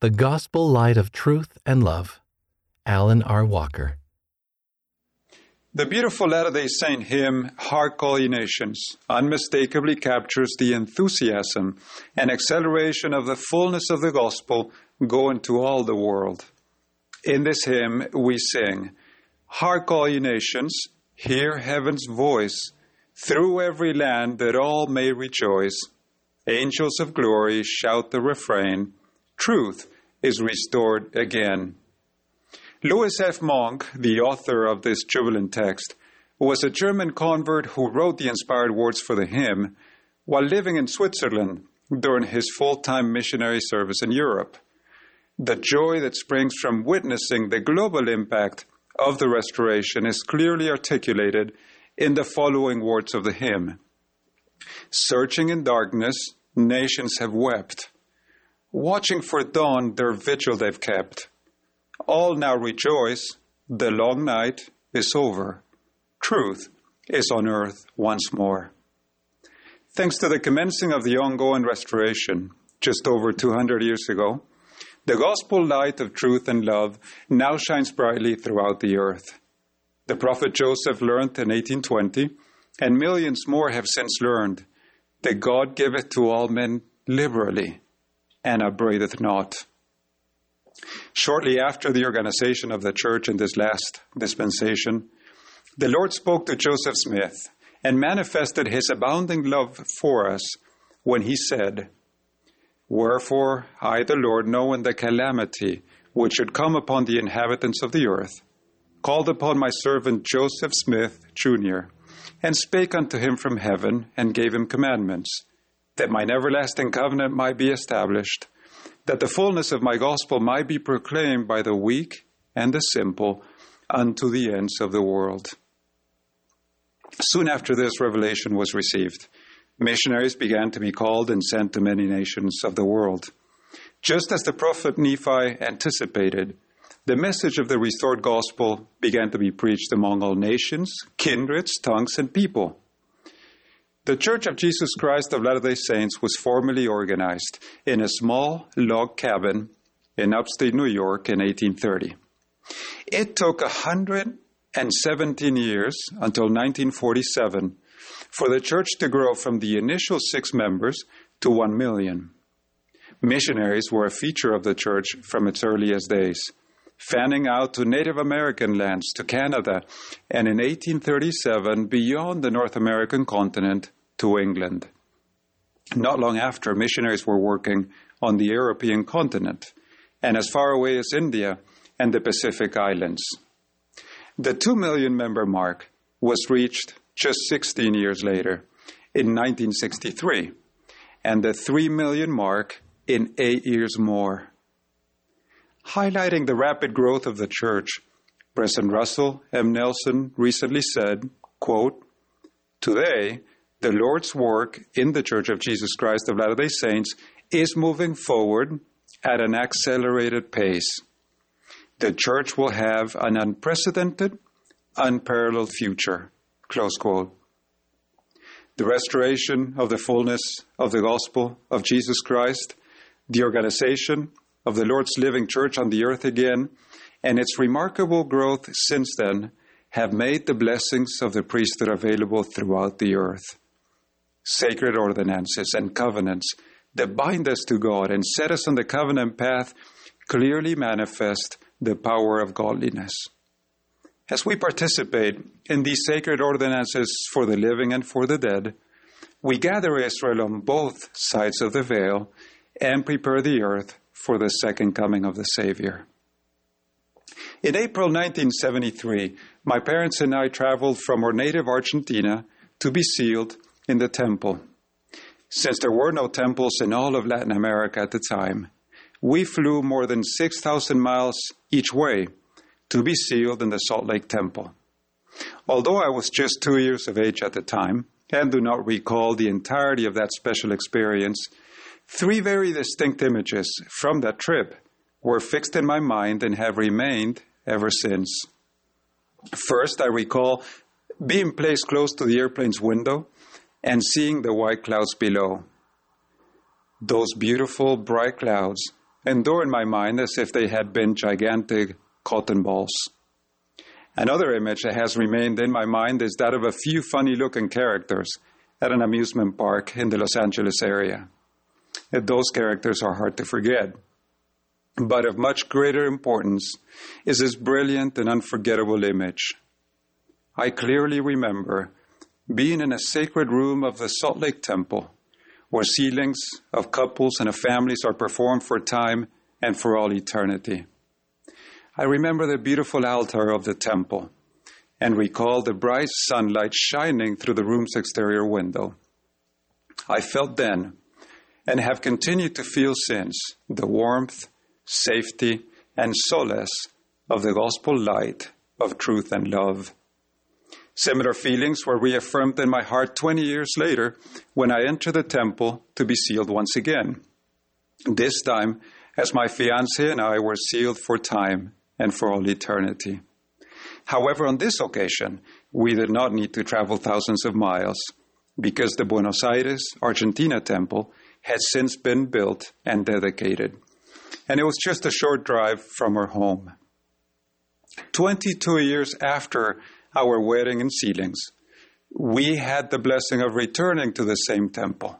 The Gospel Light of Truth and Love. Alan R. Walker. The beautiful Latter day Saint hymn, Hark All Ye Nations, unmistakably captures the enthusiasm and acceleration of the fullness of the gospel going to all the world. In this hymn, we sing, Hark all ye nations, hear heaven's voice, through every land that all may rejoice. Angels of glory shout the refrain, Truth is restored again. Louis F. Monk, the author of this jubilant text, was a German convert who wrote the inspired words for the hymn while living in Switzerland during his full time missionary service in Europe. The joy that springs from witnessing the global impact of the restoration is clearly articulated in the following words of the hymn Searching in darkness, nations have wept. Watching for dawn, their vigil they've kept. All now rejoice, the long night is over. Truth is on earth once more. Thanks to the commencing of the ongoing restoration just over 200 years ago, the gospel light of truth and love now shines brightly throughout the earth. The prophet Joseph learned in 1820, and millions more have since learned, that God giveth to all men liberally, and upbraideth not. Shortly after the organization of the church in this last dispensation, the Lord spoke to Joseph Smith and manifested his abounding love for us when he said, Wherefore I, the Lord, knowing the calamity which should come upon the inhabitants of the earth, called upon my servant Joseph Smith, Jr., and spake unto him from heaven, and gave him commandments, that mine everlasting covenant might be established, that the fullness of my gospel might be proclaimed by the weak and the simple unto the ends of the world. Soon after this revelation was received, missionaries began to be called and sent to many nations of the world. Just as the prophet Nephi anticipated, the message of the restored gospel began to be preached among all nations, kindreds, tongues, and people. The Church of Jesus Christ of Latter day Saints was formally organized in a small log cabin in upstate New York in 1830. It took 117 years until 1947 for the church to grow from the initial six members to one million. Missionaries were a feature of the church from its earliest days fanning out to Native American lands, to Canada, and in 1837 beyond the North American continent to England. Not long after, missionaries were working on the European continent and as far away as India and the Pacific Islands. The 2 million member mark was reached just 16 years later in 1963, and the 3 million mark in eight years more highlighting the rapid growth of the church. President Russell M. Nelson recently said, quote, Today, the Lord's work in the Church of Jesus Christ of Latter day Saints is moving forward at an accelerated pace. The church will have an unprecedented, unparalleled future. Close quote. The restoration of the fullness of the gospel of Jesus Christ, the organization of the Lord's living church on the earth again, and its remarkable growth since then have made the blessings of the priesthood available throughout the earth. Sacred ordinances and covenants that bind us to God and set us on the covenant path clearly manifest the power of godliness. As we participate in these sacred ordinances for the living and for the dead, we gather Israel on both sides of the veil and prepare the earth for the second coming of the Savior. In April 1973, my parents and I traveled from our native Argentina to be sealed in the temple. Since there were no temples in all of Latin America at the time, we flew more than 6,000 miles each way to be sealed in the Salt Lake Temple. Although I was just two years of age at the time and do not recall the entirety of that special experience, Three very distinct images from that trip were fixed in my mind and have remained ever since. First, I recall being placed close to the airplane's window and seeing the white clouds below. Those beautiful bright clouds endure in my mind as if they had been gigantic cotton balls. Another image that has remained in my mind is that of a few funny looking characters at an amusement park in the Los Angeles area. Those characters are hard to forget. But of much greater importance is this brilliant and unforgettable image. I clearly remember being in a sacred room of the Salt Lake Temple, where sealings of couples and of families are performed for time and for all eternity. I remember the beautiful altar of the temple and recall the bright sunlight shining through the room's exterior window. I felt then, and have continued to feel since, the warmth, safety, and solace of the gospel light of truth and love. Similar feelings were reaffirmed in my heart 20 years later when I entered the temple to be sealed once again. This time, as my fiancée and I were sealed for time and for all eternity. However, on this occasion, we did not need to travel thousands of miles because the Buenos Aires, Argentina temple had since been built and dedicated. And it was just a short drive from our home. 22 years after our wedding and sealings, we had the blessing of returning to the same temple.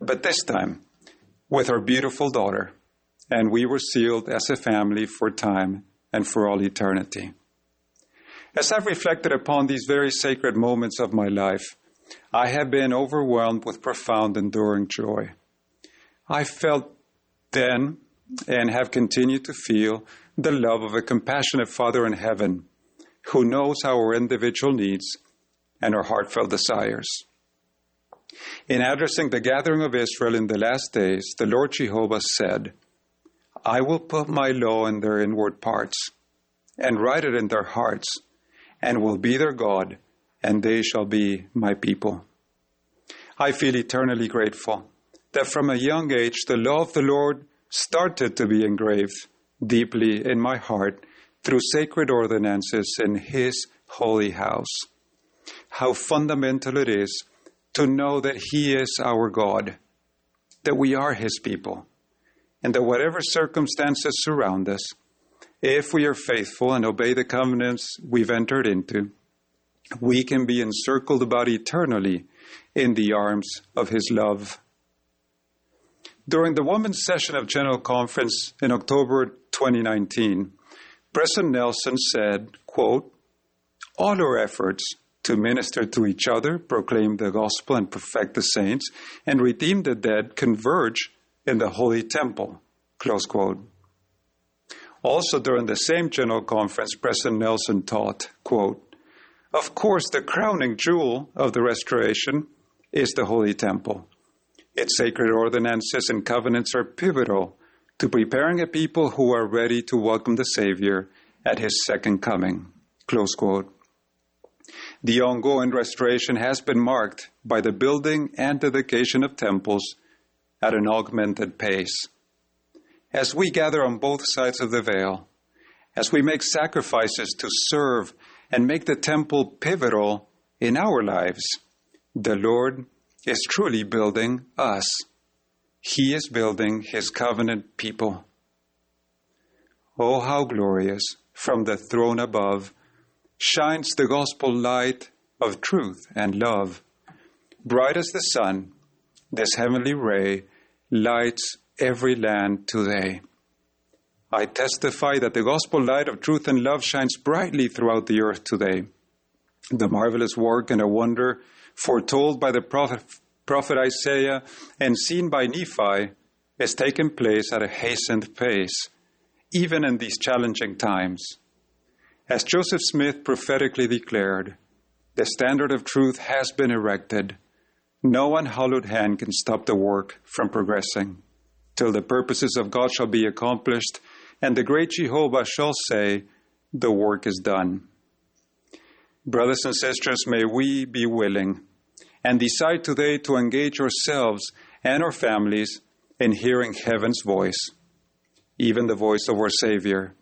But this time, with our beautiful daughter, and we were sealed as a family for time and for all eternity. As I've reflected upon these very sacred moments of my life, I have been overwhelmed with profound, enduring joy. I felt then and have continued to feel the love of a compassionate Father in heaven who knows our individual needs and our heartfelt desires. In addressing the gathering of Israel in the last days, the Lord Jehovah said, I will put my law in their inward parts, and write it in their hearts, and will be their God, and they shall be my people. I feel eternally grateful that from a young age the law of the Lord started to be engraved deeply in my heart through sacred ordinances in His holy house. How fundamental it is to know that He is our God, that we are His people and that whatever circumstances surround us, if we are faithful and obey the covenants we've entered into, we can be encircled about eternally in the arms of His love. During the Women's Session of General Conference in October 2019, President Nelson said, quote, All our efforts to minister to each other, proclaim the gospel, and perfect the saints, and redeem the dead converge in the Holy Temple. Close quote. Also, during the same general conference, President Nelson taught, quote, Of course, the crowning jewel of the restoration is the Holy Temple. Its sacred ordinances and covenants are pivotal to preparing a people who are ready to welcome the Savior at his second coming. Close quote. The ongoing restoration has been marked by the building and dedication of temples at an augmented pace. As we gather on both sides of the veil, as we make sacrifices to serve and make the temple pivotal in our lives, the Lord is truly building us. He is building His covenant people. Oh, how glorious from the throne above shines the gospel light of truth and love. Bright as the sun, this heavenly ray lights every land today. I testify that the gospel light of truth and love shines brightly throughout the earth today. The marvelous work and a wonder foretold by the prophet, prophet Isaiah and seen by Nephi has taken place at a hastened pace, even in these challenging times. As Joseph Smith prophetically declared, the standard of truth has been erected no unhallowed hand can stop the work from progressing till the purposes of God shall be accomplished, and the great Jehovah shall say, The work is done. Brothers and sisters, may we be willing and decide today to engage ourselves and our families in hearing heaven's voice, even the voice of our Savior.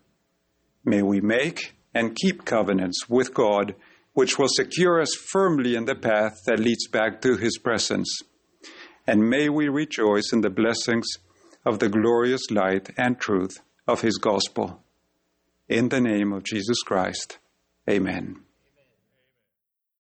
May we make and keep covenants with God which will secure us firmly in the path that leads back to His presence. And may we rejoice in the blessings of the glorious light and truth of his gospel. In the name of Jesus Christ, amen.